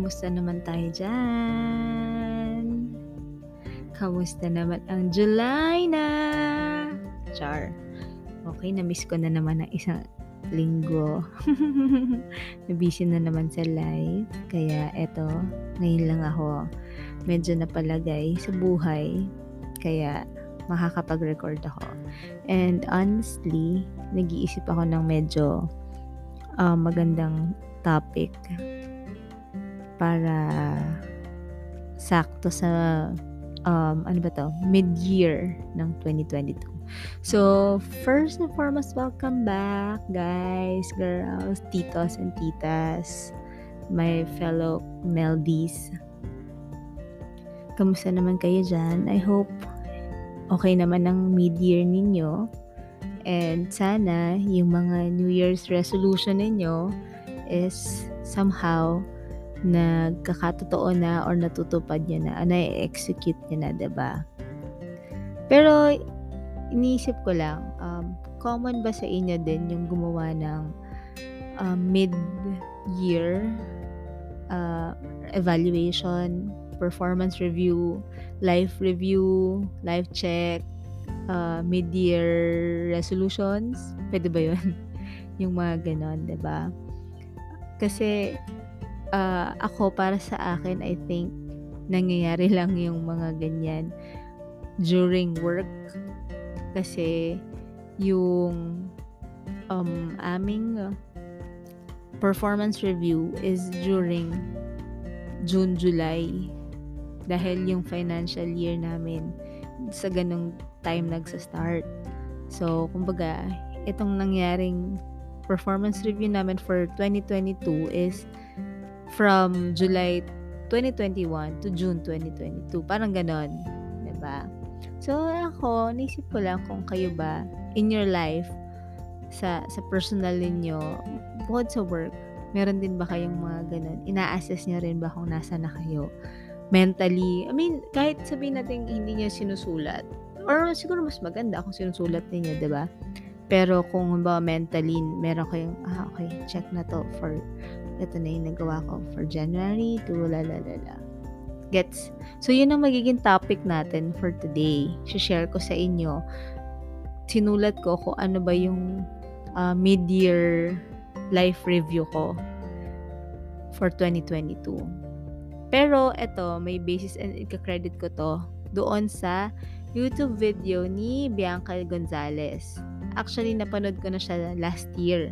Kamusta naman tayo dyan? Kamusta naman ang July na? Char. Okay, na-miss ko na naman ng isang linggo. Nabisi na naman sa live. Kaya eto, ngayon lang ako medyo napalagay sa buhay. Kaya makakapag-record ako. And honestly, nag-iisip ako ng medyo uh, magandang topic para sakto sa um, ano ba to, mid-year ng 2022. So, first and foremost, welcome back, guys, girls, titos and titas, my fellow Meldies. Kamusta naman kayo dyan? I hope okay naman ang mid-year ninyo. And sana yung mga New Year's resolution ninyo is somehow nagkakatotoo na or natutupad nyo na, na-execute nyo na, ba diba? Pero, iniisip ko lang, um, common ba sa inyo din yung gumawa ng uh, mid-year uh, evaluation, performance review, life review, life check, uh, mid-year resolutions? Pwede ba yun? yung mga ganon, ba diba? Kasi, uh, ako para sa akin, I think, nangyayari lang yung mga ganyan during work. Kasi, yung um, aming performance review is during June, July. Dahil yung financial year namin sa ganong time nagsa-start. So, kumbaga, itong nangyaring performance review namin for 2022 is from July 2021 to June 2022. Parang ganon. ba? Diba? So, ako, naisip ko lang kung kayo ba, in your life, sa, sa personal ninyo, bukod sa work, meron din ba kayong mga ganon? Ina-assess niyo rin ba kung nasa na kayo? Mentally, I mean, kahit sabihin natin hindi niya sinusulat, or siguro mas maganda kung sinusulat di ba? Pero kung ba mentally, meron kayong, ah, okay, check na to for ito na yung nagawa ko for January to la la la la. Gets? So, yun ang magiging topic natin for today. Share ko sa inyo. Sinulat ko kung ano ba yung uh, mid-year life review ko for 2022. Pero, ito, may basis and ika-credit ko to doon sa YouTube video ni Bianca Gonzalez. Actually, napanood ko na siya last year.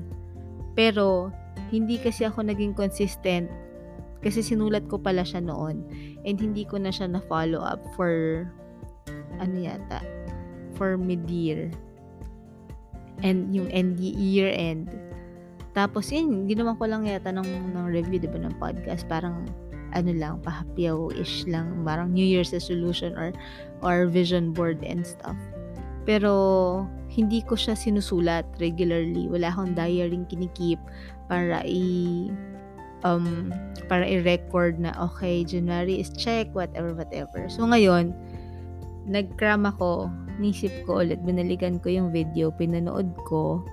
Pero, hindi kasi ako naging consistent kasi sinulat ko pala siya noon and hindi ko na siya na follow up for ano yata for mid-year and yung end year end. Tapos yun naman ko lang yata ng, ng review diba ng podcast. Parang ano lang pahapyaw-ish lang. Parang New Year's resolution or or vision board and stuff. Pero hindi ko siya sinusulat regularly. Wala akong diary kinikip para i um para i-record na okay, January is check whatever whatever. So ngayon, nag-cram ako, nisip ko ulit, binalikan ko yung video, pinanood ko,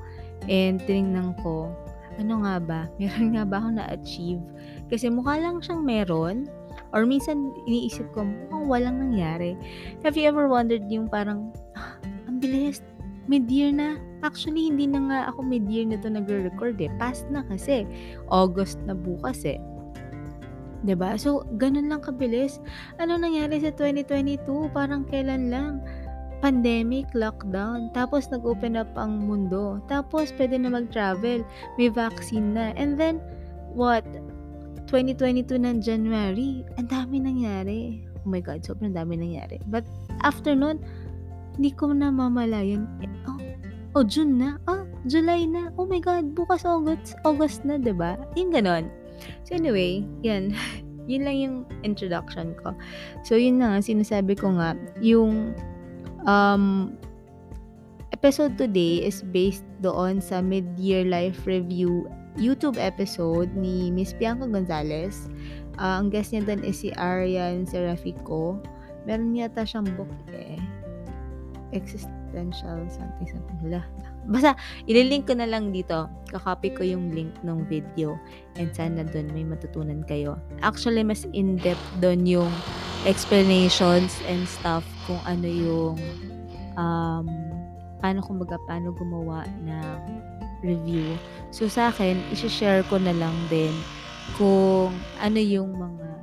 and tinignan ko, ano nga ba? Meron nga ba ako na-achieve? Kasi mukha lang siyang meron, or minsan iniisip ko, mukhang walang nangyari. Have you ever wondered yung parang, ah, ang bilis, mid-year na. Actually, hindi na nga ako mid-year na to nagre-record eh. Past na kasi. August na bukas eh. 'Di ba? So, ganun lang kabilis. Ano nangyari sa 2022? Parang kailan lang? Pandemic, lockdown, tapos nag-open up ang mundo. Tapos pwede na mag-travel, may vaccine na. And then what? 2022 ng January, ang dami nangyari. Oh my god, sobrang dami nangyari. But after nun, hindi ko na mamalayan. Oh, June na. Oh, July na. Oh my God, bukas August, August na, ba diba? Yung ganon. So anyway, yan. yun lang yung introduction ko. So yun na nga, sinasabi ko nga, yung um, episode today is based doon sa mid-year life review YouTube episode ni Miss Bianca Gonzalez. Uh, ang guest niya doon is si Arian Serafico. Meron yata siyang book eh potential something something. Hala. Basta, ililink ko na lang dito. Kakopy ko yung link ng video. And sana doon may matutunan kayo. Actually, mas in-depth doon yung explanations and stuff kung ano yung um, paano kumbaga paano gumawa ng review. So sa akin, i-share ko na lang din kung ano yung mga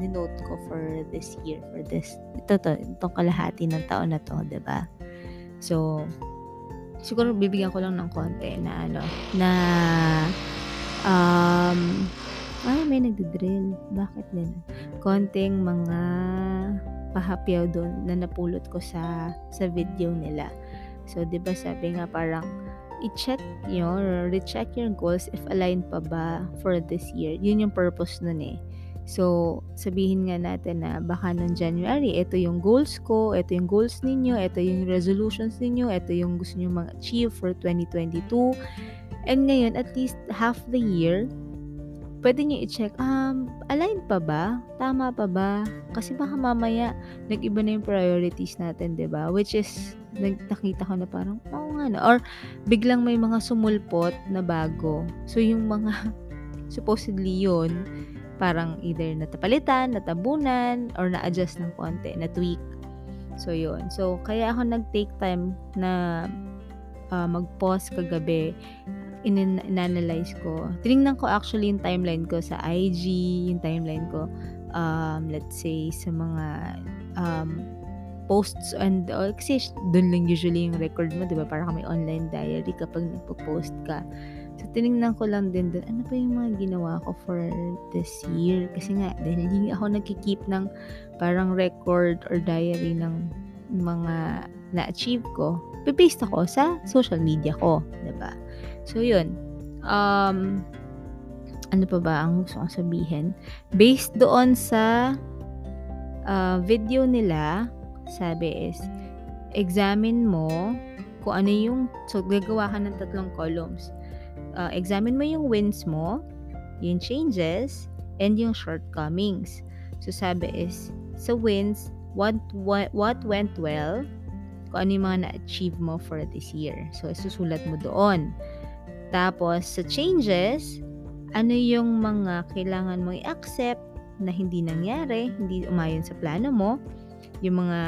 ninote ko for this year, for this, ito to, itong kalahati ng taon na to, ba diba? So, siguro bibigyan ko lang ng konti na ano, na um, ay, may nagdidrill. Bakit din? Konting mga pahapyaw doon na napulot ko sa sa video nila. So, 'di ba sabi nga parang i-check your, recheck your goals if aligned pa ba for this year. Yun yung purpose nun eh. So, sabihin nga natin na baka ng January, ito yung goals ko, ito yung goals ninyo, ito yung resolutions ninyo, ito yung gusto nyo mag-achieve for 2022. And ngayon, at least half the year, pwede nyo i-check, um, align pa ba? Tama pa ba? Kasi baka mamaya, nag-iba na yung priorities natin, ba diba? Which is, nakita ko na parang, oo nga na. Or, biglang may mga sumulpot na bago. So, yung mga, supposedly yun, parang either natapalitan, natabunan, or na-adjust ng konti, na-tweak. So, yun. So, kaya ako nag-take time na uh, mag-pause kagabi in- in-analyze ko. Tinignan ko actually yung timeline ko sa IG, yung timeline ko, um, let's say, sa mga um, posts and uh, kasi doon lang usually yung record mo, 'di ba? Para kami online diary kapag nagpo-post ka. So tiningnan ko lang din doon, ano pa yung mga ginawa ko for this year kasi nga dahil hindi ako nagki-keep ng parang record or diary ng mga na-achieve ko, paste ako sa social media ko, ba? So, yun. Um, ano pa ba ang gusto kong sabihin? Based doon sa uh, video nila, sabi is, examine mo kung ano yung, so gagawa ka ng tatlong columns. Uh, examine mo yung wins mo, yung changes, and yung shortcomings. So, sabi is, sa wins, what, what, what went well, kung ano yung mga na-achieve mo for this year. So, isusulat mo doon. Tapos, sa changes, ano yung mga kailangan mong i-accept na hindi nangyari, hindi umayon sa plano mo, yung mga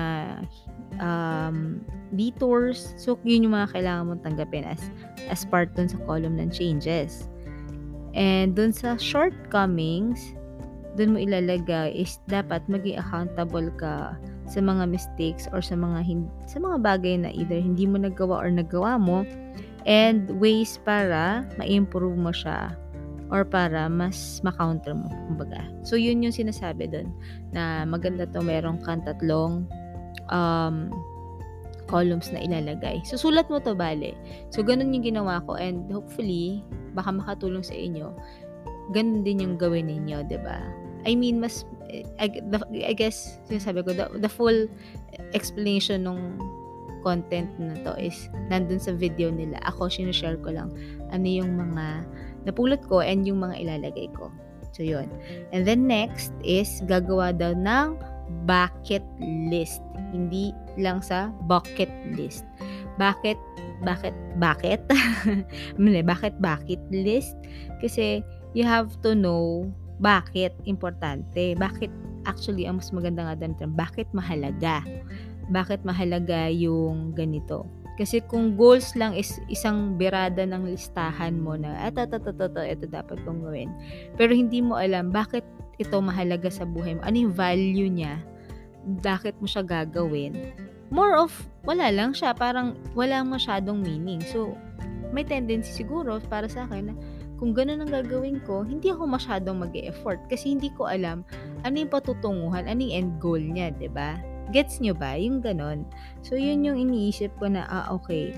um, detours. So, yun yung mga kailangan mong tanggapin as, as part dun sa column ng changes. And dun sa shortcomings, dun mo ilalagay is dapat maging accountable ka sa mga mistakes or sa mga sa mga bagay na either hindi mo nagawa or nagawa mo and ways para ma-improve mo siya or para mas ma-counter mo, kumbaga. So, yun yung sinasabi doon na maganda to meron kang tatlong um, columns na ilalagay. So, sulat mo to, bale. So, ganun yung ginawa ko and hopefully, baka makatulong sa inyo. Ganun din yung gawin ninyo, ba diba? I mean, mas, I, the, I guess, sinasabi ko, the, the full explanation nung content na to is nandun sa video nila. Ako, sinishare ko lang ano yung mga napulot ko and yung mga ilalagay ko. So, yun. And then next is gagawa daw ng bucket list. Hindi lang sa bucket list. Bakit? Bakit? Bakit? bakit bucket list? Kasi you have to know bakit importante. Bakit actually ang mas maganda nga dito, bakit mahalaga? bakit mahalaga yung ganito. Kasi kung goals lang is isang birada ng listahan mo na eto, eto, eto, eto, ito dapat kong gawin. Pero hindi mo alam bakit ito mahalaga sa buhay mo. Ano yung value niya? Bakit mo siya gagawin? More of, wala lang siya. Parang wala masyadong meaning. So, may tendency siguro para sa akin na kung ganun ang gagawin ko, hindi ako masyadong mag effort kasi hindi ko alam ano yung patutunguhan, ano yung end goal niya, ba diba? Gets nyo ba? Yung ganon. So, yun yung iniisip ko na, ah, okay.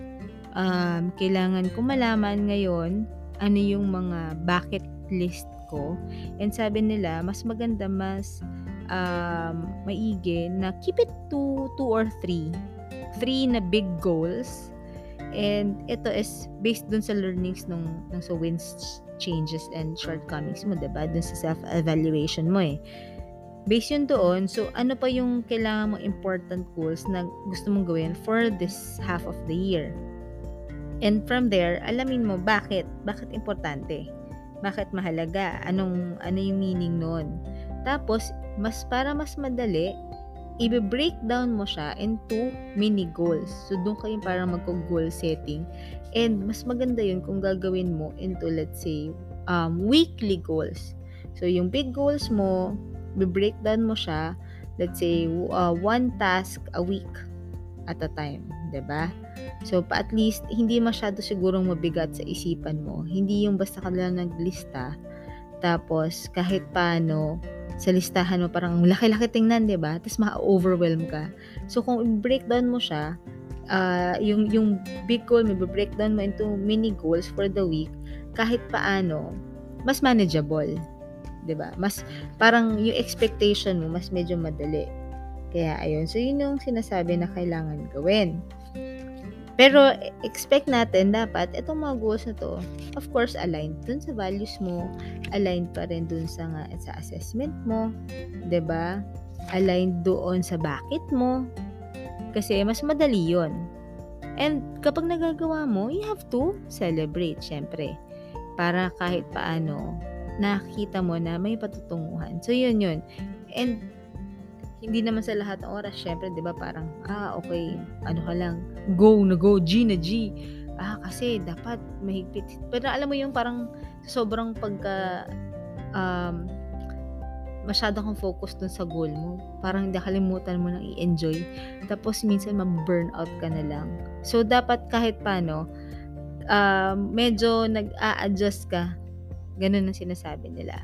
Um, kailangan ko malaman ngayon ano yung mga bucket list ko. And sabi nila, mas maganda, mas um, maigi na keep it to two or three. Three na big goals. And ito is based dun sa learnings nung, nung sa wins, changes, and shortcomings mo, diba? Dun sa self-evaluation mo eh. Based yun doon, so ano pa yung kailangan mong important goals na gusto mong gawin for this half of the year. And from there, alamin mo bakit, bakit importante, bakit mahalaga, anong ano yung meaning noon. Tapos, mas para mas madali, i-break down mo siya into mini goals. So, doon kayo parang magko-goal setting. And mas maganda yun kung gagawin mo into, let's say, um, weekly goals. So, yung big goals mo, i-break down mo siya, let's say, uh, one task a week at a time. Ba? Diba? So, pa at least, hindi masyado sigurong mabigat sa isipan mo. Hindi yung basta ka lang naglista, tapos kahit paano, sa listahan mo parang laki-laki tingnan, 'di ba? Tapos ma-overwhelm ka. So kung breakdown mo siya, uh, yung yung big goal mo breakdown mo into mini goals for the week, kahit paano mas manageable. 'di ba? Mas parang yung expectation mo mas medyo madali. Kaya ayun, so yun yung sinasabi na kailangan gawin. Pero expect natin dapat itong mga goals na to, of course, aligned dun sa values mo, aligned pa rin dun sa, nga, sa assessment mo, ba? Aligned doon sa bakit mo. Kasi mas madali 'yon. And kapag nagagawa mo, you have to celebrate, syempre. Para kahit paano, nakita mo na may patutunguhan. So, yun yun. And hindi naman sa lahat ng oras, syempre, di ba, parang, ah, okay, ano ka lang, go na go, G na G. Ah, kasi dapat mahigpit. Pero alam mo yung parang sobrang pagka, um, masyado kang focus dun sa goal mo. Parang hindi kalimutan mo nang i-enjoy. Tapos minsan ma-burn out ka na lang. So, dapat kahit paano, um, medyo nag-a-adjust ka. Ganun ang sinasabi nila.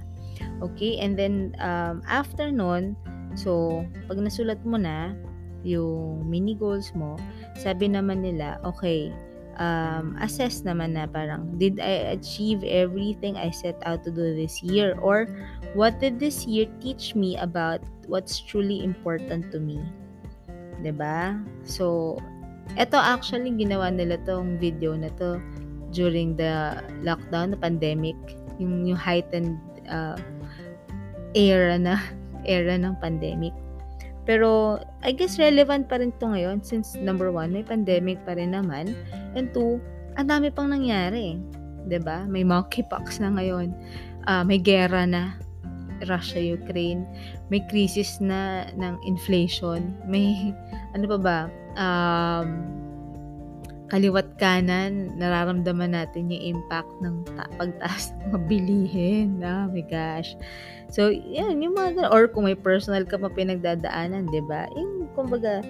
Okay? And then, um, after nun, So, pag nasulat mo na yung mini goals mo, sabi naman nila, okay, um, assess naman na parang, did I achieve everything I set out to do this year? Or, what did this year teach me about what's truly important to me? ba? Diba? So, eto actually ginawa nila tong video na to during the lockdown, the pandemic, yung, yung heightened uh, era na era ng pandemic. Pero, I guess relevant pa rin to ngayon since number one, may pandemic pa rin naman. And two, ang dami pang nangyari. ba diba? May monkeypox na ngayon. Uh, may gera na. Russia, Ukraine. May crisis na ng inflation. May, ano pa ba? Um, kaliwat kanan, nararamdaman natin yung impact ng ta- pagtaas ng mga bilihin. Oh my gosh. So, yan, yung mga, or kung may personal ka pa pinagdadaanan, ba? Yung, kumbaga,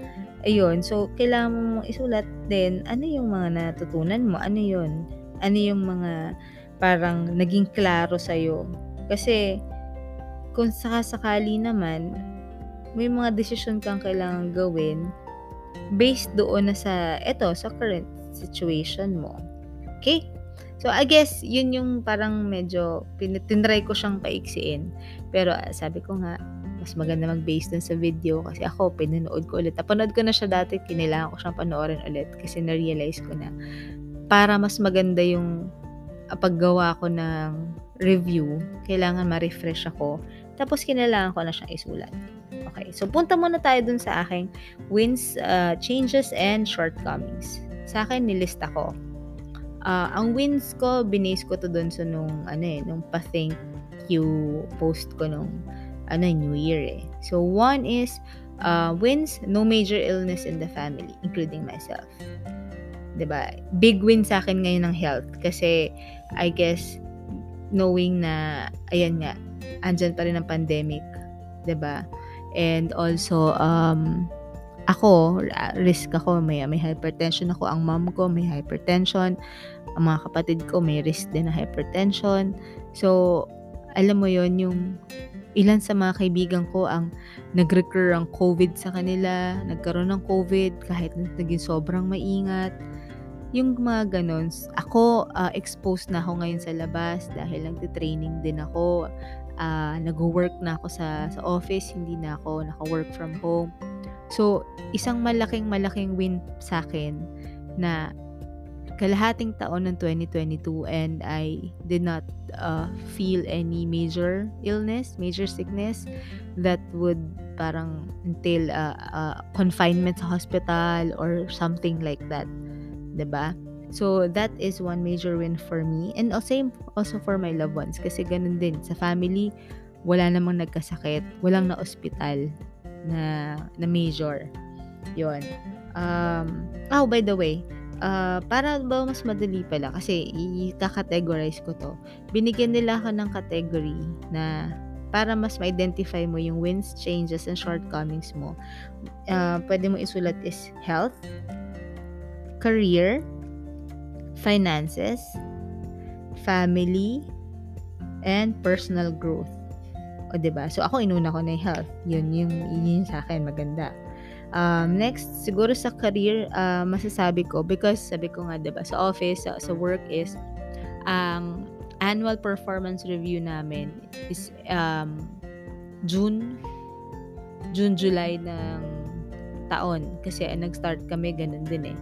ayun. So, kailangan mong isulat din, ano yung mga natutunan mo? Ano yun? Ano yung mga parang naging klaro sa'yo? Kasi, kung sakasakali naman, may mga desisyon kang kailangan gawin based doon na sa, eto, sa current situation mo. Okay? So, I guess, yun yung parang medyo, tinry ko siyang paiksiin. Pero, uh, sabi ko nga, mas maganda mag-base dun sa video kasi ako, pinanood ko ulit. Napanood ko na siya dati, kinilangan ko siyang panoorin ulit kasi na-realize ko na para mas maganda yung uh, paggawa ko ng review, kailangan ma-refresh ako. Tapos, kinailangan ko na siyang isulat. Okay, so punta muna tayo dun sa aking wins, uh, changes, and shortcomings. Sa akin, nilista ko. Uh, ang wins ko, binase ko to dun sa nung, ano eh, nung pa-thank you post ko nung, ano, New Year eh. So, one is, uh, wins, no major illness in the family, including myself. 'di ba? Big win sa akin ngayon ng health kasi I guess knowing na ayan nga andyan pa rin ang pandemic, 'di ba? And also, um, ako, risk ako, may, may hypertension ako. Ang mom ko may hypertension. Ang mga kapatid ko may risk din na hypertension. So, alam mo yon yung ilan sa mga kaibigan ko ang nag-recur ang COVID sa kanila, nagkaroon ng COVID kahit naging sobrang maingat. Yung mga ganon, ako uh, exposed na ako ngayon sa labas dahil nagte-training din ako uh, nag-work na ako sa, sa office, hindi na ako naka-work from home. So, isang malaking malaking win sa akin na kalahating taon ng 2022 and I did not uh, feel any major illness, major sickness that would parang entail uh, uh, confinement sa hospital or something like that. 'Di ba? So that is one major win for me and same also for my loved ones kasi ganun din sa family wala namang nagkasakit, walang na ospital na na major. 'Yon. Um, oh, by the way, uh, para ba mas madali pala kasi i-categorize ko to. Binigyan nila ako ng category na para mas ma-identify mo yung wins, changes, and shortcomings mo. Uh, pwede mo isulat is health, career, finances, family, and personal growth. O, ba diba? So, ako inuna ko na yung health. Yun, yung, yun sa akin, maganda. Um, next, siguro sa career, uh, masasabi ko, because sabi ko nga, diba, sa office, sa, sa work is, ang um, annual performance review namin is um, June, June, July ng taon. Kasi uh, nag-start kami, ganun din eh.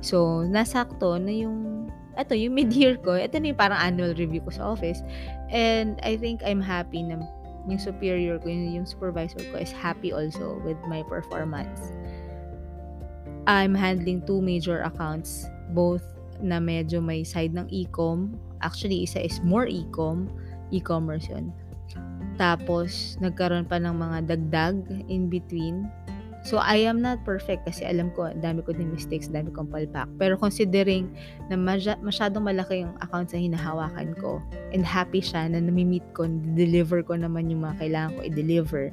So, nasakto na yung, ito, yung mid-year ko, ito na yung parang annual review ko sa office. And I think I'm happy na yung superior ko, yung, yung supervisor ko is happy also with my performance. I'm handling two major accounts, both na medyo may side ng e-com. Actually, isa is more e-com, e-commerce yun. Tapos, nagkaroon pa ng mga dagdag in between So, I am not perfect kasi alam ko, dami ko din mistakes, dami kong palpak. Pero considering na masyadong malaki yung account sa hinahawakan ko and happy siya na nami-meet ko, deliver ko naman yung mga kailangan ko i-deliver,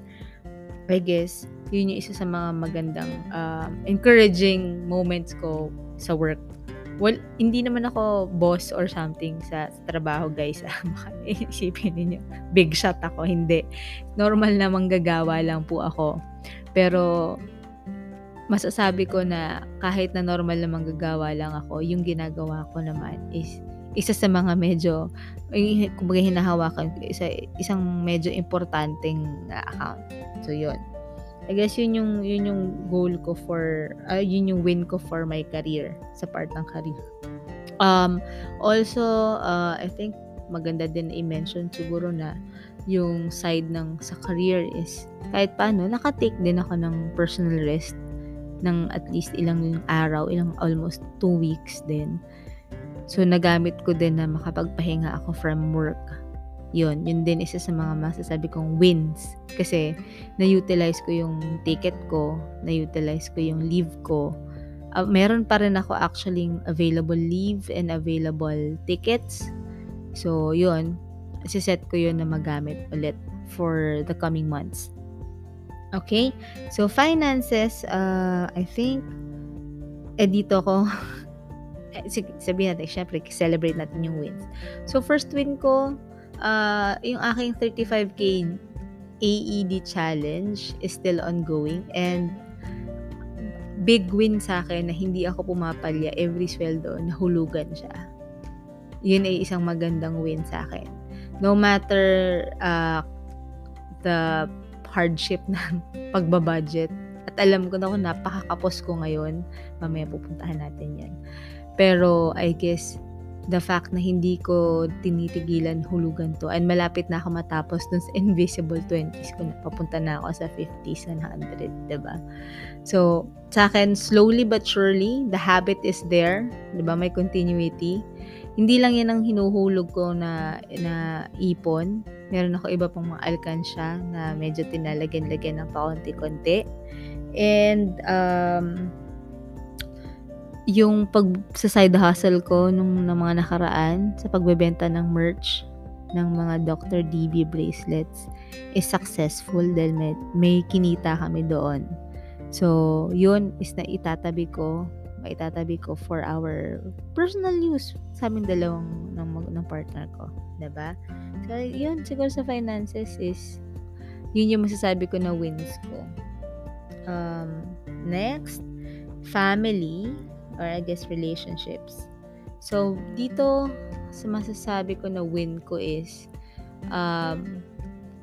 I guess, yun yung isa sa mga magandang uh, encouraging moments ko sa work. Well, hindi naman ako boss or something sa, trabaho, guys. Baka isipin ninyo, big shot ako. Hindi. Normal na manggagawa lang po ako pero masasabi ko na kahit na normal na manggagawa lang ako, yung ginagawa ko naman is isa sa mga medyo kumbaga hinahawakan ko isa isang medyo importanteng account. So yun. I guess yun yung yun yung goal ko for uh, yun yung win ko for my career sa part ng career. Um also uh, I think maganda din i-mention siguro na yung side ng sa career is kahit paano, nakatake din ako ng personal rest ng at least ilang araw, ilang almost two weeks din. So, nagamit ko din na makapagpahinga ako from work. Yun, yun din isa sa mga masasabi kong wins. Kasi, na-utilize ko yung ticket ko, na-utilize ko yung leave ko. Uh, meron pa rin ako actually available leave and available tickets. So, yun, siset ko yun na magamit ulit for the coming months. Okay? So, finances, uh, I think, eh dito ko, sabihin natin, syempre, celebrate natin yung wins. So, first win ko, uh, yung aking 35k AED challenge is still ongoing and big win sa akin na hindi ako pumapalya every sweldo, nahulugan siya. Yun ay isang magandang win sa akin no matter uh, the hardship ng pagbabudget at alam ko na kung napakakapos ko ngayon mamaya pupuntahan natin yan. Pero I guess the fact na hindi ko tinitigilan hulugan to and malapit na ako matapos dun sa invisible 20s ko na papunta na ako sa 50s and 100 diba? So sa akin slowly but surely the habit is there diba? May continuity hindi lang yan ang hinuhulog ko na, na ipon. Meron ako iba pang mga alkansya na medyo tinalagyan-lagyan ng paunti-konti. And, um, yung pag sa side hustle ko nung na mga nakaraan sa pagbebenta ng merch ng mga Dr. DB bracelets is successful dahil may, may kinita kami doon. So, yun is na itatabi ko maitatabi ko for our personal use sa aming dalawang ng, ng partner ko. ba diba? So, yun, siguro sa finances is, yun yung masasabi ko na wins ko. Um, next, family, or I guess relationships. So, dito, sa masasabi ko na win ko is, um,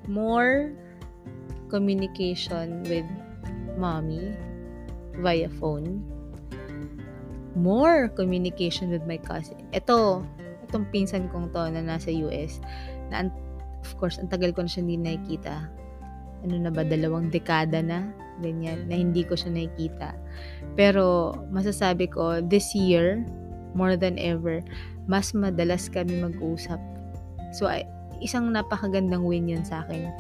more communication with mommy via phone more communication with my cousin. Ito, itong pinsan kong to na nasa US, na of course, ang tagal ko na siya hindi nakikita. Ano na ba, dalawang dekada na, ganyan, na hindi ko siya nakikita. Pero, masasabi ko, this year, more than ever, mas madalas kami mag-usap. So, isang napakagandang win yun sa akin.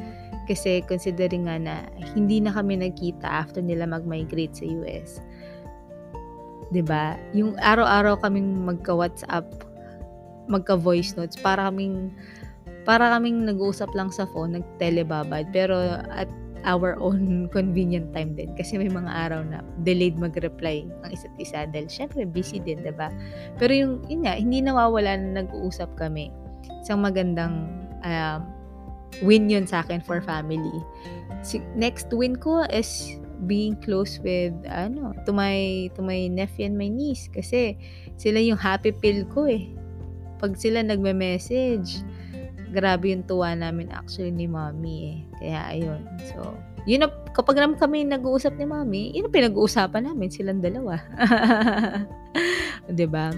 Kasi considering nga na hindi na kami nagkita after nila mag-migrate sa US. 'Di ba? Yung araw-araw kaming magka-WhatsApp, magka-voice notes para kaming para kaming nag-uusap lang sa phone, nag-telebabad pero at our own convenient time din kasi may mga araw na delayed mag-reply ang isa't isa dahil syempre busy din, 'di ba? Pero yung yun nga, hindi nawawala na nag-uusap kami. Isang magandang um, win yun sa akin for family. Next win ko is being close with ano to my to my nephew and my niece. Kasi sila yung happy pill ko eh. Pag sila nagme-message grabe yung tuwa namin actually ni mommy eh. Kaya ayun so yun na, kapag naman kami nag-uusap ni mommy yun ang pinag-uusapan namin silang dalawa. 'di ba?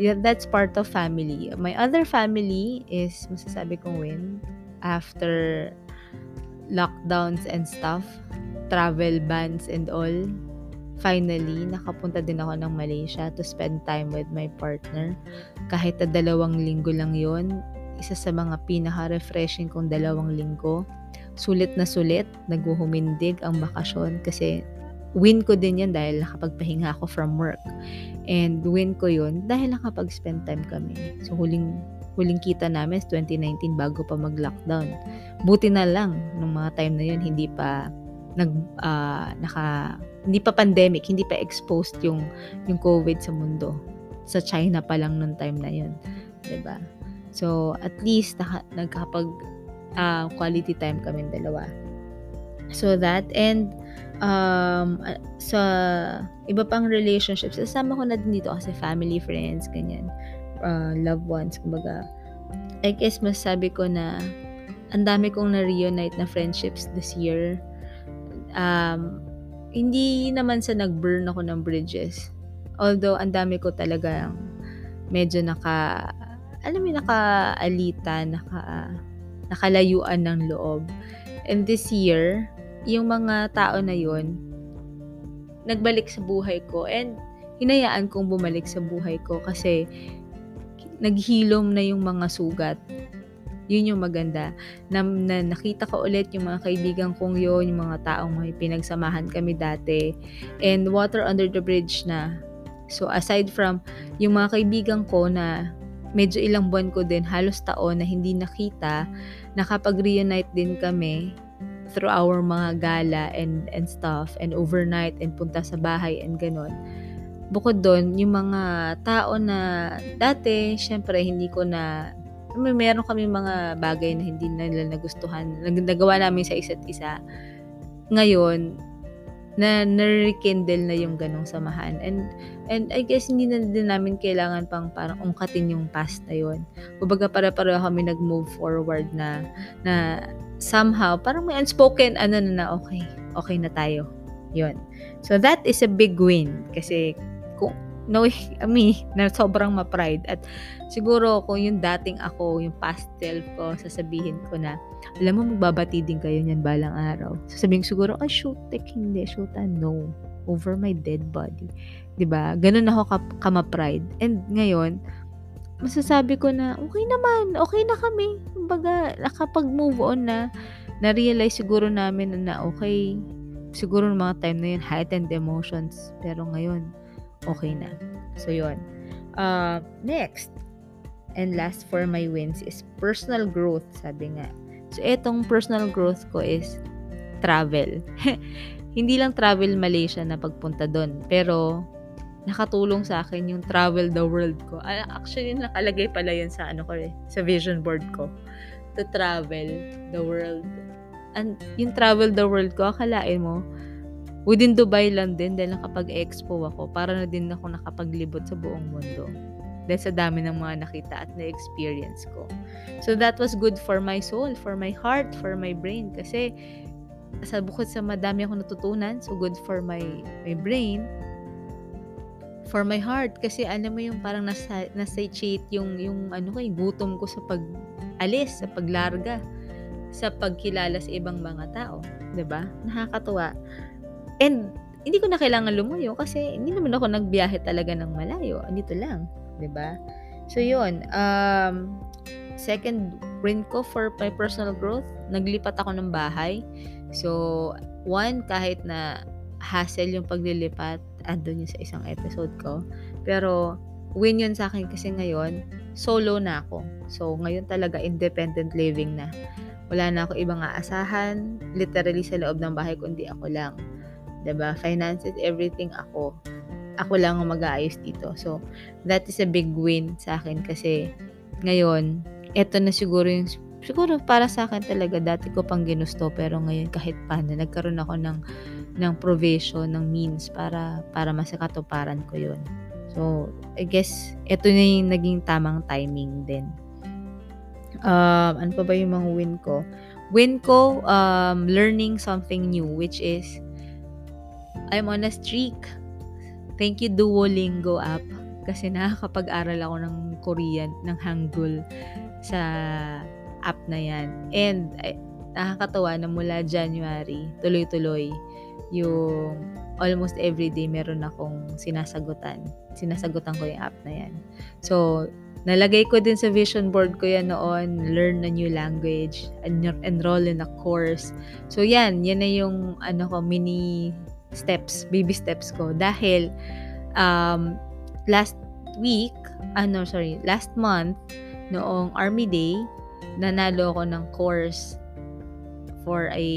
Yeah, that's part of family. My other family is masasabi kong win after lockdowns and stuff, travel bans and all, finally, nakapunta din ako ng Malaysia to spend time with my partner. Kahit na dalawang linggo lang yon isa sa mga pinaka-refreshing kong dalawang linggo. Sulit na sulit, naghuhumindig ang bakasyon kasi win ko din yan dahil nakapagpahinga ako from work. And win ko yun dahil nakapag-spend time kami. So, huling huling kita namin 2019 bago pa mag-lockdown. Buti na lang nung mga time na yun hindi pa nag uh, naka hindi pa pandemic, hindi pa exposed yung yung COVID sa mundo. Sa China pa lang nung time na yun, 'di ba? So at least naka, nagkapag uh, quality time kami dalawa. So that and um sa iba pang relationships, kasama ko na din dito kasi family, friends, ganyan uh, loved ones. Kumbaga, I guess masabi ko na ang dami kong na-reunite na friendships this year. Um, hindi naman sa nag-burn ako ng bridges. Although, ang dami ko talaga medyo naka, alam mo, naka-alita, naka, nakalayuan ng loob. And this year, yung mga tao na yon nagbalik sa buhay ko and hinayaan kong bumalik sa buhay ko kasi naghilom na yung mga sugat. Yun yung maganda. Na, na nakita ko ulit yung mga kaibigan kong yun, yung mga taong may pinagsamahan kami dati. And water under the bridge na. So aside from yung mga kaibigan ko na medyo ilang buwan ko din, halos taon na hindi nakita, nakapag-reunite din kami through our mga gala and, and stuff and overnight and punta sa bahay and ganon bukod doon, yung mga tao na dati, syempre, hindi ko na, may meron kami mga bagay na hindi na nila nagustuhan, nagawa namin sa isa't isa. Ngayon, na na-rekindle na yung ganong samahan. And, and I guess hindi na din namin kailangan pang parang ungkatin yung past na yun. Kumbaga para-pareho kami nag-move forward na, na somehow, parang may unspoken, ano na na, okay, okay na tayo. Yun. So that is a big win kasi kung knowing me na sobrang ma-pride at siguro kung yung dating ako, yung past self ko, sasabihin ko na alam mo magbabati din kayo niyan balang araw. Sasabihin siguro, ay shoot, tek, hindi, shoot, no, over my dead body. ba? Ganun ako ka, kama-pride. And ngayon, masasabi ko na okay naman, okay na kami. Kumbaga, nakapag-move on na, na-realize siguro namin na okay, siguro ng mga time na yun, heightened emotions. Pero ngayon, okay na. So, yun. Uh, next, and last for my wins is personal growth, sabi nga. So, etong personal growth ko is travel. Hindi lang travel Malaysia na pagpunta doon, pero nakatulong sa akin yung travel the world ko. Actually, nakalagay pala yun sa ano ko eh, sa vision board ko. To travel the world. And yung travel the world ko, akalain mo, Within Dubai lang din dahil nakapag-expo ako para na din ako nakapaglibot sa buong mundo. Dahil sa dami ng mga nakita at na-experience ko. So that was good for my soul, for my heart, for my brain. Kasi sa bukod sa madami ako natutunan, so good for my, my brain, for my heart kasi alam mo yung parang nasa nasatiate yung yung ano yung gutom ko sa pag alis sa paglarga sa pagkilala sa ibang mga tao 'di ba nakakatuwa and hindi ko na kailangan lumayo kasi hindi naman ako nagbiyahe talaga ng malayo dito lang 'di ba so yun um second win ko for my personal growth naglipat ako ng bahay so one kahit na hassle yung paglilipat andun yun sa isang episode ko. Pero, win yun sa akin kasi ngayon, solo na ako. So, ngayon talaga independent living na. Wala na ako ibang aasahan, literally sa loob ng bahay kundi ako lang. Ba Finances, everything ako. Ako lang ang mag-aayos dito. So, that is a big win sa akin kasi ngayon, eto na siguro yung siguro para sa akin talaga dati ko pang ginusto pero ngayon kahit paano nagkaroon ako ng ng provision, ng means para para masakatuparan ko 'yon. So, I guess ito na yung naging tamang timing din. Um, ano pa ba yung mga win ko? Win ko, um, learning something new, which is, I'm on a streak. Thank you Duolingo app. Kasi nakakapag-aral ako ng Korean, ng Hangul sa app na yan. And, ay, nakakatawa na mula January, tuloy-tuloy, yung almost every day meron akong sinasagutan. Sinasagutan ko yung app na yan. So, nalagay ko din sa vision board ko yan noon, learn a new language, en- enroll in a course. So, yan, yan na yung ano ko, mini steps, baby steps ko. Dahil, um, last week, ano, sorry, last month, noong Army Day, nanalo ako ng course for a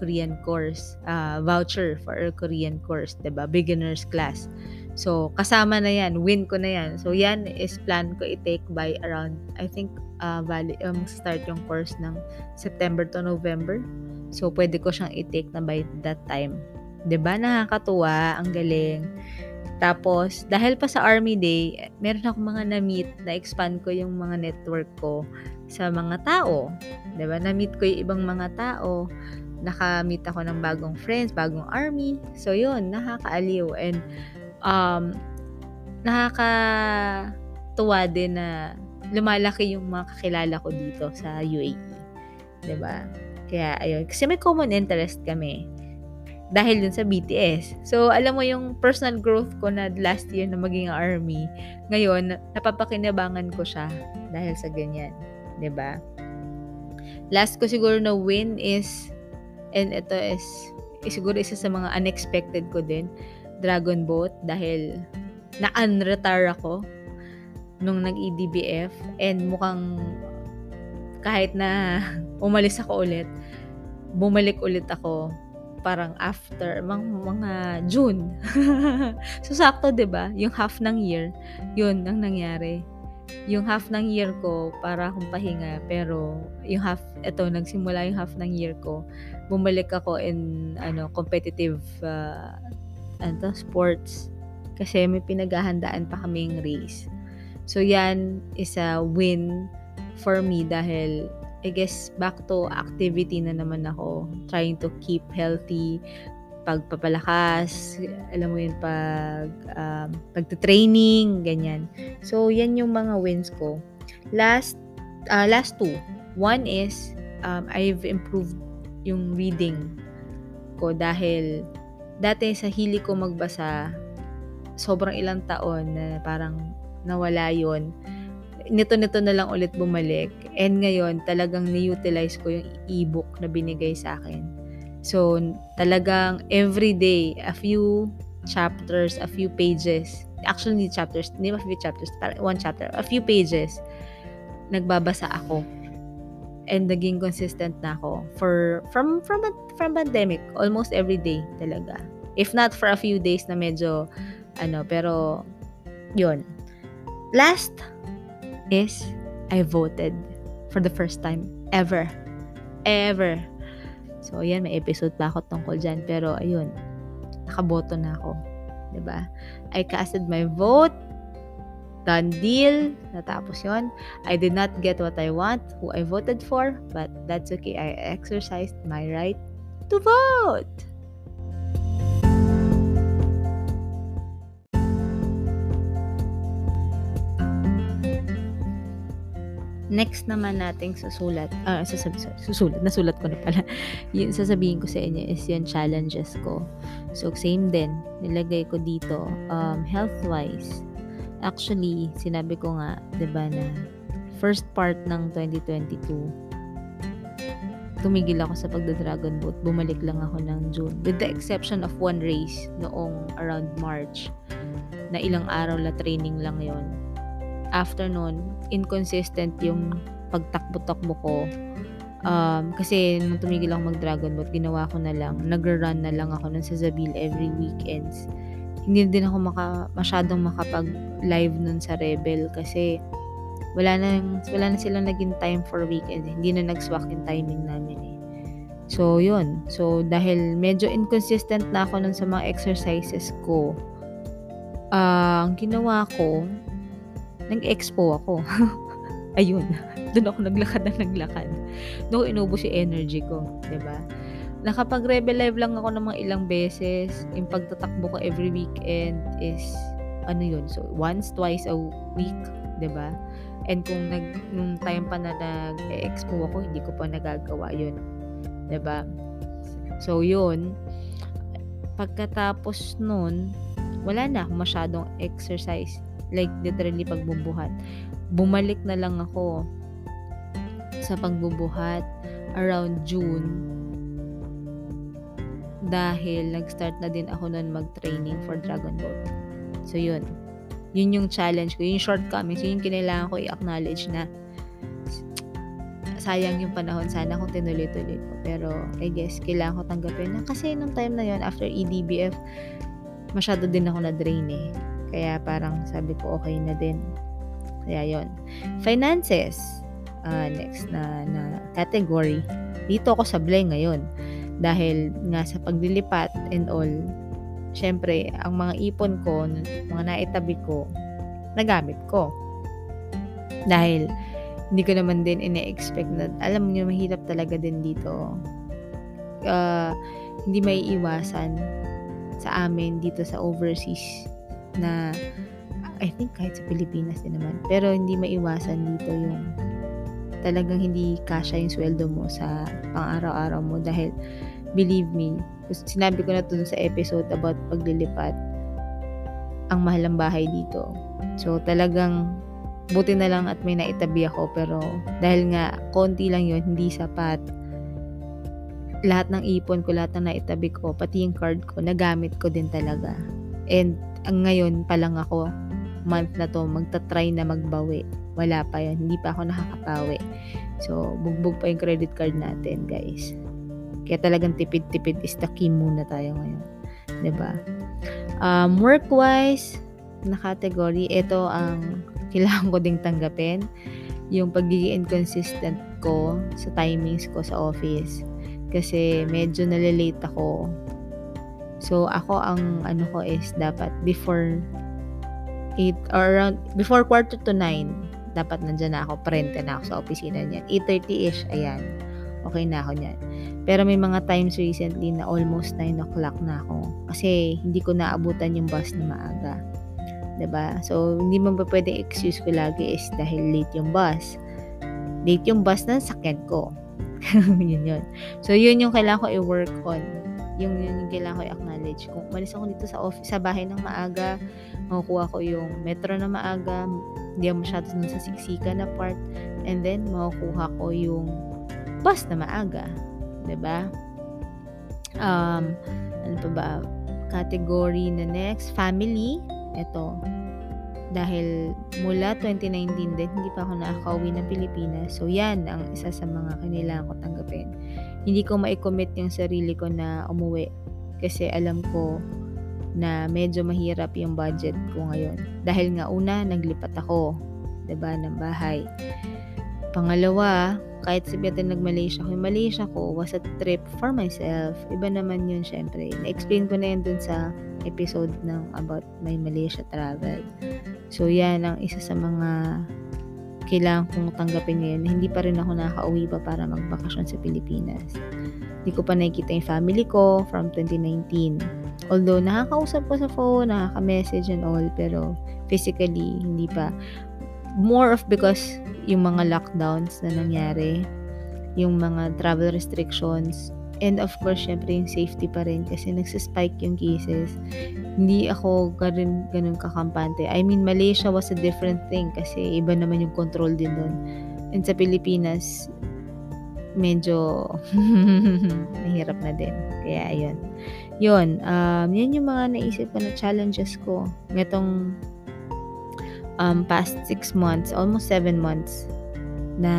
Korean course, uh, voucher for a Korean course, ba? Beginners class. So, kasama na 'yan, win ko na 'yan. So, 'yan is plan ko i-take by around I think uh, valid, um, start yung course ng September to November. So, pwede ko siyang i-take na by that time. 'Di ba? Nakakatuwa, ang galing. Tapos, dahil pa sa Army Day, meron akong mga na-meet, na-expand ko yung mga network ko sa mga tao. 'Di ba? Na-meet ko yung ibang mga tao. Naka-meet ako ng bagong friends, bagong army. So, yun, nakakaaliw. And, um, nakakatuwa din na lumalaki yung mga kakilala ko dito sa UAE. 'Di ba? Kaya, ayun. Kasi may common interest kami dahil dun sa BTS. So, alam mo yung personal growth ko na last year na maging army, ngayon, napapakinabangan ko siya dahil sa ganyan. ba? Last ko siguro na win is and ito is, is siguro isa sa mga unexpected ko din, Dragon Boat dahil na-unretire ako nung nag-EDBF and mukhang kahit na umalis ako ulit, bumalik ulit ako parang after mga, mga June. so sakto 'di ba? Yung half ng year, 'yun ang nangyari yung half ng year ko para akong pahinga pero yung half ito nagsimula yung half ng year ko bumalik ako in ano competitive uh, ano sports kasi may pinaghahandaan pa kaming race so yan is a win for me dahil I guess back to activity na naman ako trying to keep healthy pagpapalakas, alam mo yun, pag, um, pagta-training, ganyan. So, yan yung mga wins ko. Last, uh, last two. One is, um, I've improved yung reading ko dahil dati sa hili ko magbasa, sobrang ilang taon na parang nawala yon nito-nito na lang ulit bumalik. And ngayon, talagang ni-utilize ko yung e-book na binigay sa akin So, talagang every day, a few chapters, a few pages, actually chapters, hindi a few chapters, one chapter, a few pages, nagbabasa ako. And naging consistent na ako for from from from pandemic almost every day talaga. If not for a few days na medyo ano pero yun. Last is I voted for the first time ever. Ever So, ayan, may episode pa ako tungkol dyan. Pero, ayun, nakaboto na ako. ba diba? I casted my vote. Done deal. Natapos yon. I did not get what I want, who I voted for, but that's okay. I exercised my right to vote. Next naman nating susulat, ah, sasabi, susulat, nasulat ko na pala. yung sasabihin ko sa inyo is yung challenges ko. So, same din. Nilagay ko dito, um, health-wise. Actually, sinabi ko nga, 'di ba na first part ng 2022, tumigil ako sa pagda-dragon boat. Bumalik lang ako ng June. With the exception of one race noong around March, na ilang araw la training lang yon after nun, inconsistent yung pagtakbo-takbo ko. Um, kasi nung tumigil ako mag-dragon boat, ginawa ko na lang, nag-run na lang ako nun sa Zabil every weekends. Hindi din ako maka, masyadong makapag-live nun sa Rebel kasi wala na, wala na silang naging time for weekends. Hindi na nag-swak yung timing namin eh. So, yun. So, dahil medyo inconsistent na ako nun sa mga exercises ko, uh, ang ginawa ko, nag-expo ako. Ayun. Doon ako naglakad na naglakad. Doon inubos yung energy ko. ba diba? Nakapag-rebel live lang ako ng mga ilang beses. Yung pagtatakbo ko every weekend is, ano yun, so once, twice a week. ba diba? And kung nag, nung time pa na nag-expo ako, hindi ko pa nagagawa yun. ba diba? So, yun. Pagkatapos nun, wala na akong masyadong exercise like literally pagbubuhat. Bumalik na lang ako sa pagbubuhat around June dahil nag-start na din ako noon mag-training for Dragon Boat. So, yun. Yun yung challenge ko. Yung shortcomings, yun yung kinailangan ko i-acknowledge na sayang yung panahon. Sana kung tinuloy-tuloy ko. Pero, I guess, kailangan ko tanggapin na kasi nung time na yon after EDBF, masyado din ako na-drain eh. Kaya parang sabi ko okay na din. Kaya yon Finances. Uh, next na, na category. Dito ako sa Blay ngayon. Dahil nga sa paglilipat and all, syempre, ang mga ipon ko, mga naitabi ko, nagamit ko. Dahil, hindi ko naman din ine-expect na, alam niyo, mahirap talaga din dito. Uh, hindi may iwasan sa amin dito sa overseas na I think kahit sa Pilipinas din naman. Pero hindi maiwasan dito yung talagang hindi kasya yung sweldo mo sa pang-araw-araw mo dahil believe me, sinabi ko na to sa episode about paglilipat, ang mahal ng bahay dito. So talagang buti na lang at may naitabi ako pero dahil nga konti lang yon hindi sapat lahat ng ipon ko, lahat ng naitabi ko, pati yung card ko, nagamit ko din talaga. And ang ngayon pa lang ako, month na to, magta-try na magbawi. Wala pa yan. Hindi pa ako nakakapawi. So, bugbog pa yung credit card natin, guys. Kaya talagang tipid-tipid is the key muna tayo ngayon. ba diba? Um, work-wise, na category, ito ang kailangan ko ding tanggapin. Yung pagiging inconsistent ko sa timings ko sa office. Kasi medyo nalilate ako So, ako ang ano ko is dapat before 8 or around, before quarter to 9, dapat nandyan na ako, parente na ako sa opisina niyan. 8.30ish, ayan. Okay na ako niyan. Pero may mga times recently na almost 9 o'clock na ako. Kasi hindi ko naabutan yung bus na maaga. ba diba? So, hindi mo pa pwedeng excuse ko lagi is dahil late yung bus. Late yung bus na sakyan ko. yun yun. So, yun yung kailangan ko i-work on yung yun yung kailangan ko i-acknowledge. Kung umalis ako dito sa office, sa bahay ng maaga, makukuha ko yung metro na maaga, hindi ako masyado dun sa siksika na part, and then makukuha ko yung bus na maaga. ba diba? Um, ano pa ba? Category na next, family. Ito, dahil mula 2019 din, hindi pa ako nakakauwi ng Pilipinas. So, yan ang isa sa mga kailangan ko tanggapin hindi ko ma-commit yung sarili ko na umuwi kasi alam ko na medyo mahirap yung budget ko ngayon. Dahil nga una, naglipat ako, 'di ba, ng bahay. Pangalawa, kahit sabihin nag-Malaysia ako, yung Malaysia ko was a trip for myself. Iba naman yun, syempre. Na-explain ko na yun dun sa episode ng about my Malaysia travel. So, yan ang isa sa mga kailangan kong tanggapin ngayon na hindi pa rin ako nakaka-uwi pa para magbakasyon sa Pilipinas. Hindi ko pa nakikita yung family ko from 2019. Although, nakakausap ko sa phone, nakaka-message and all, pero physically, hindi pa. more of because yung mga lockdowns na nangyari, yung mga travel restrictions, and of course, syempre yung safety pa rin kasi nagsispike yung cases. Hindi ako ganun, ganun kakampante. I mean, Malaysia was a different thing kasi iba naman yung control din doon. And sa Pilipinas, medyo mahirap na din. Kaya, ayun. Yun, um, yan yung mga naisip ko na challenges ko. Nitong um, past 6 months, almost 7 months, na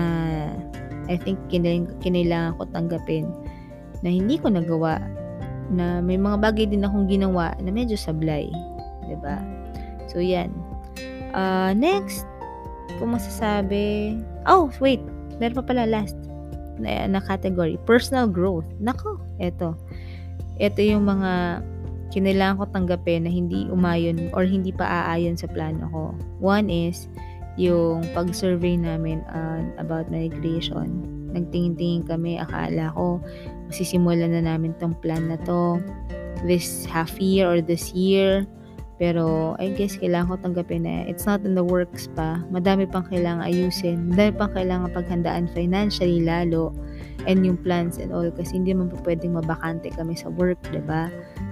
I think kinailangan ko tanggapin na hindi ko nagawa na may mga bagay din akong ginawa na medyo sablay. ba diba? So, yan. Uh, next, kung masasabi, oh, wait, meron pa pala last na, na category, personal growth. Nako, eto. Ito yung mga kinailangan ko tanggapin na hindi umayon or hindi pa aayon sa plano ko. One is, yung pag-survey namin uh, about migration. Nagtingin-tingin kami, akala ko masisimulan na namin tong plan na to this half year or this year. Pero I guess kailangan ko tanggapin na it's not in the works pa. Madami pang kailangan ayusin. Madami pang kailangan paghandaan financially lalo. And yung plans and all. Kasi hindi man pwedeng mabakante kami sa work, ba diba?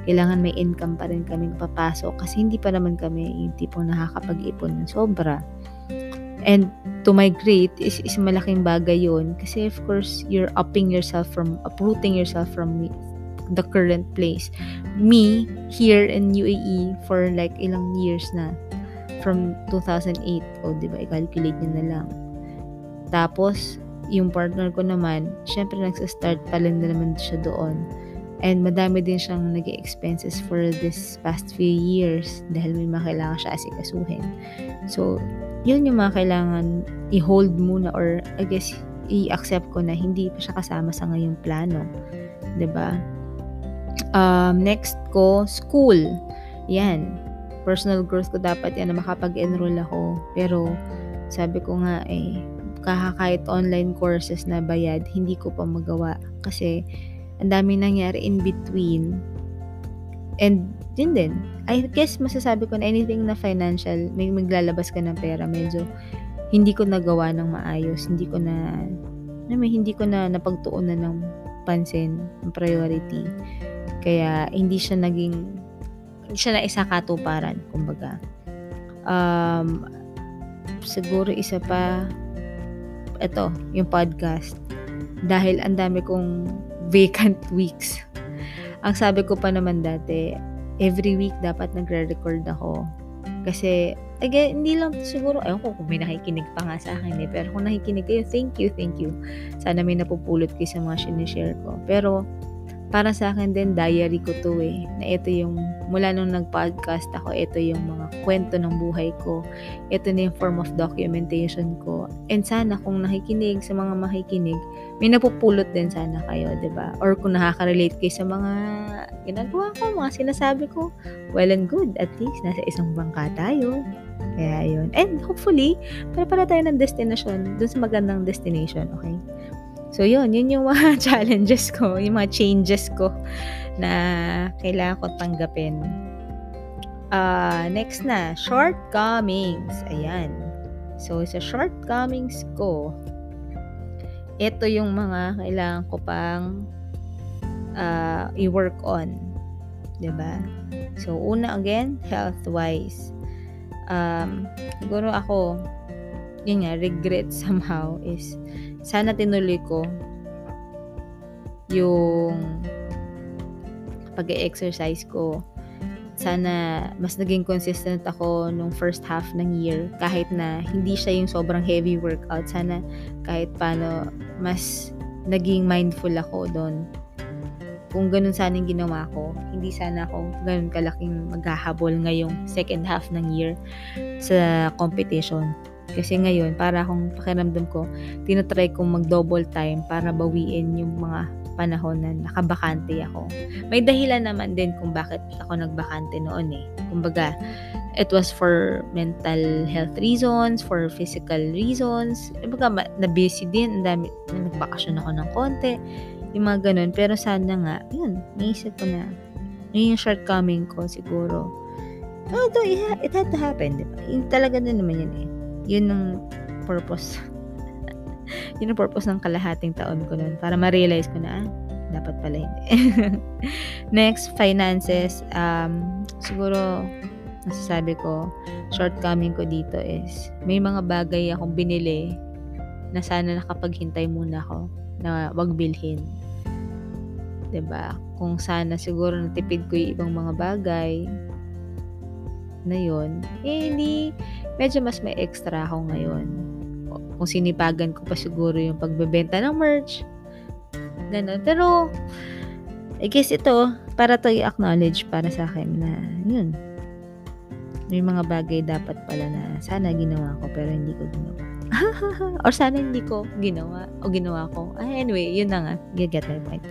Kailangan may income pa rin kami papasok. Kasi hindi pa naman kami yung tipong nakakapag-ipon ng sobra. And to migrate is, is malaking bagay yon Kasi of course, you're upping yourself from, uprooting yourself from the current place. Me, here in UAE for like ilang years na. From 2008. O, oh, di ba? I-calculate nyo na lang. Tapos, yung partner ko naman, syempre nagsa-start pa lang na naman siya doon. And madami din siyang nag expenses for this past few years dahil may mga kailangan siya asikasuhin. So, yun yung mga kailangan i-hold muna or I guess i-accept ko na hindi pa siya kasama sa ngayong plano. ba diba? Um, next ko, school. Yan. Personal growth ko dapat yan na makapag-enroll ako. Pero, sabi ko nga eh, kahit online courses na bayad, hindi ko pa magawa. Kasi, ang dami nangyari in between. And, yun din. I guess masasabi ko na anything na financial, may maglalabas ka ng pera, medyo hindi ko nagawa ng maayos. Hindi ko na, may hindi ko na napagtuunan ng pansin, ng priority. Kaya, hindi siya naging, hindi siya na isa katuparan, kumbaga. Um, siguro isa pa, ito, yung podcast. Dahil ang dami kong vacant weeks. Ang sabi ko pa naman dati, every week dapat nagre-record ako. Kasi, again, hindi lang siguro, ayun ko kung may nakikinig pa nga sa akin eh. Pero kung nakikinig kayo, thank you, thank you. Sana may napupulot kayo sa mga sinishare ko. Pero, para sa akin din, diary ko to eh. Na ito yung, mula nung nag-podcast ako, ito yung mga kwento ng buhay ko. Ito na yung form of documentation ko. And sana kung nakikinig sa mga makikinig, may napupulot din sana kayo, ba diba? Or kung nakaka-relate kayo sa mga ginagawa ko, mga sinasabi ko, well and good. At least, nasa isang bangka tayo. Kaya yun. And hopefully, para para tayo ng destination, dun sa magandang destination, okay? So, yun. Yun yung mga challenges ko, yung mga changes ko na kailangan ko tanggapin. Uh, next na, shortcomings. Ayan. So, sa shortcomings ko, ito yung mga kailangan ko pang uh, i-work on. ba diba? So, una again, health-wise. Um, siguro ako, yun nga, regret somehow is sana tinuloy ko yung pag-exercise ko. Sana mas naging consistent ako nung first half ng year kahit na hindi siya yung sobrang heavy workout. Sana kahit paano mas naging mindful ako doon. Kung ganun sana yung ginawa ko, hindi sana ako ganun kalaking maghahabol ngayong second half ng year sa competition. Kasi ngayon, para akong pakiramdam ko, tinatry kong mag-double time para bawiin yung mga panahon na nakabakante ako. May dahilan naman din kung bakit ako nagbakante noon eh. Kumbaga, it was for mental health reasons, for physical reasons. Kumbaga, na-busy din. Ang dami, nagbakasyon ako ng konti. Yung mga ganun. Pero sana nga, yun, naisip ko na, yun yung shortcoming ko siguro. Although, it, had to happen, di? Yung talaga na naman yun eh Yun ang purpose. yun ang purpose ng kalahating taon ko noon. Para ma-realize ko na, ah, dapat pala hindi. Next, finances. Um, siguro, nasasabi ko, shortcoming ko dito is, may mga bagay akong binili na sana nakapaghintay muna ako na wag bilhin. 'Di ba? Kung sana siguro natipid ko 'yung ibang mga bagay na 'yon, eh hindi medyo mas may extra ako ngayon. Kung sinipagan ko pa siguro 'yung pagbebenta ng merch. Ganun. Pero I guess ito para to i-acknowledge para sa akin na 'yun. May mga bagay dapat pala na sana ginawa ko pero hindi ko ginawa. or sana hindi ko ginawa o ginawa ko. Ah, anyway, yun na nga. You get my point.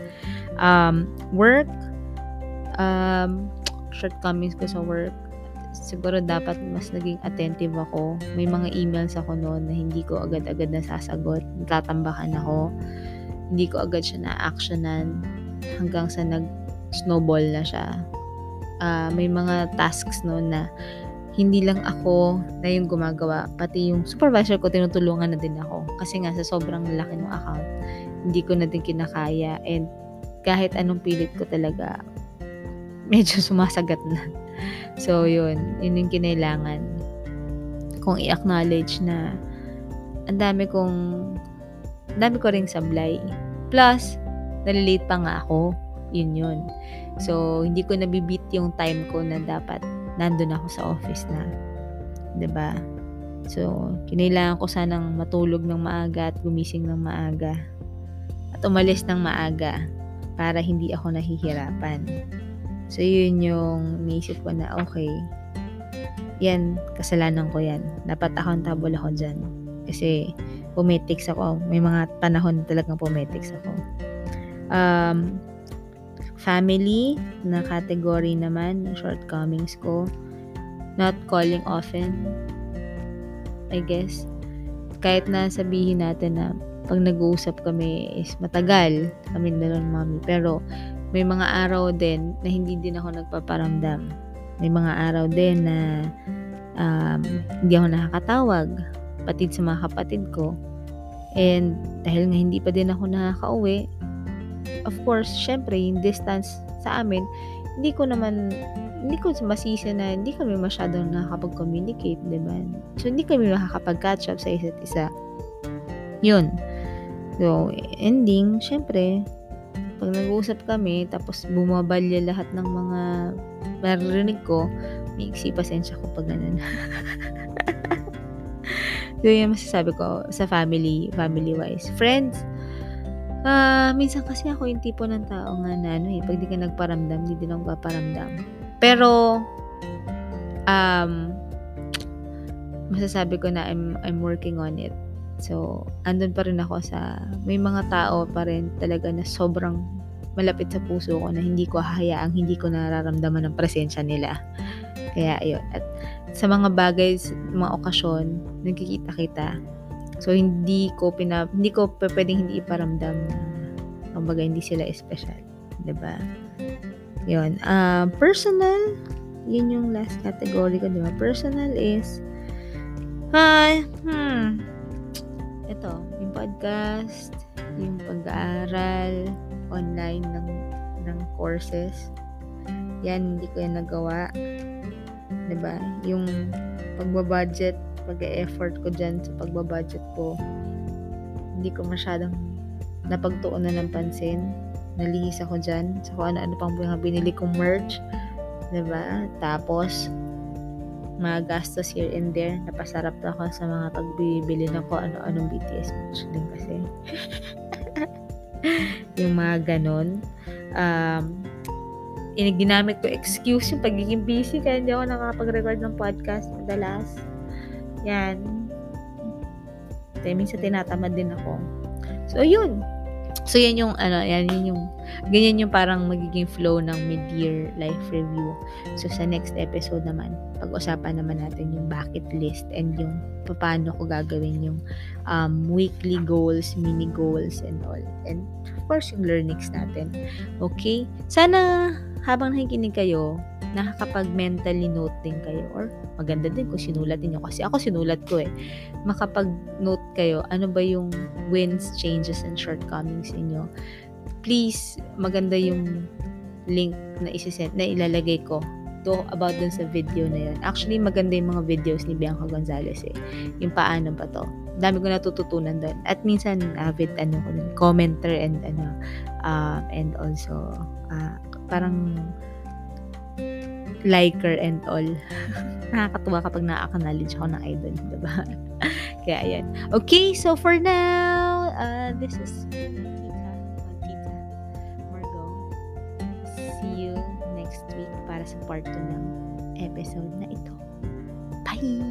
Um, work, um, shortcomings ko sa work, siguro dapat mas naging attentive ako. May mga emails ako noon na hindi ko agad-agad nasasagot. Tatambakan ako. Hindi ko agad siya na-actionan hanggang sa nag-snowball na siya. Uh, may mga tasks noon na hindi lang ako na yung gumagawa, pati yung supervisor ko tinutulungan na din ako. Kasi nga sa sobrang laki ng account, hindi ko na din kinakaya and kahit anong pilit ko talaga, medyo sumasagat na. So, yun. Yun yung kinailangan kong i-acknowledge na ang dami kong ang dami ko ring sablay. Plus, nalilate pa nga ako. Yun yun. So, hindi ko nabibit yung time ko na dapat nandun ako sa office na. ba? So, kinailangan ko sanang matulog ng maaga at gumising ng maaga. At umalis ng maaga para hindi ako nahihirapan. So, yun yung naisip ko na, okay, yan, kasalanan ko yan. Dapat accountable ako dyan. Kasi, pumetics ako. May mga panahon talagang pumetics ako. Um, Family na category naman ng shortcomings ko. Not calling often. I guess. Kahit na sabihin natin na pag nag-uusap kami is matagal kami dalawang mami. Pero may mga araw din na hindi din ako nagpaparamdam. May mga araw din na um, hindi ako nakakatawag. Patid sa mga kapatid ko. And dahil nga hindi pa din ako nakakauwi, of course, syempre, yung distance sa amin, hindi ko naman, hindi ko masisi na hindi kami masyadong nakakapag-communicate, di ba? So, hindi kami makakapag-catch up sa isa't isa. Yun. So, ending, syempre, pag nag-uusap kami, tapos bumabalya lahat ng mga maririnig ko, may iksi pasensya ko pag ganun. so, yun masasabi ko sa family, family-wise. Friends, Ah, minsan kasi ako yung tipo ng tao nga na ano eh, pag di ka nagparamdam, hindi din ako paparamdam. Pero, um, masasabi ko na I'm, I'm working on it. So, andun pa rin ako sa, may mga tao pa rin talaga na sobrang malapit sa puso ko na hindi ko hahayaang hindi ko nararamdaman ng presensya nila. Kaya, ayun. At sa mga bagay, mga okasyon, nagkikita kita, So, hindi ko pina, hindi ko pwedeng hindi iparamdam na kumbaga hindi sila special. ba diba? Yun. Uh, personal, yun yung last category ko, di ba? Personal is, hi, hmm, ito, yung podcast, yung pag-aaral, online ng, ng courses, yan, hindi ko yan nagawa. Diba? Yung pagbabudget, pag-effort ko dyan sa pagbabudget ko, hindi ko masyadong napagtuunan ng pansin. Nalihis ako dyan sa kung ano-ano pang mga binili kong merch. Diba? Tapos, mga gastos here and there. Napasarap na ako sa mga pagbibili ng ko ano-anong BTS merch din kasi. yung mga ganon. Um, ginamit ko excuse yung pagiging busy kaya hindi ako nakakapag-record ng podcast madalas. Yan. Kaya minsan tinatamad din ako. So, yun. So, yan yung, ano, yan, yan yung, ganyan yung parang magiging flow ng mid-year life review. So, sa next episode naman, pag-usapan naman natin yung bucket list and yung paano ko gagawin yung um, weekly goals, mini goals, and all. And, of course, yung learnings natin. Okay? Sana, habang nakikinig kayo, nakakapag-mentally note din kayo or maganda din kung sinulat niyo kasi ako sinulat ko eh. Makapag-note kayo ano ba yung wins, changes, and shortcomings inyo. Please, maganda yung link na isisend, na ilalagay ko to about dun sa video na yun. Actually, maganda yung mga videos ni Bianca Gonzalez eh. Yung paano ba to. Dami ko natututunan doon. At minsan, avid ano ko nun, commenter and ano, uh, and also, uh, parang liker and all. Nakakatuwa kapag na-acknowledge ako ng idol, diba? Kaya, ayan. Okay, so for now, uh, this is para sa part 2 ng episode na ito. Bye!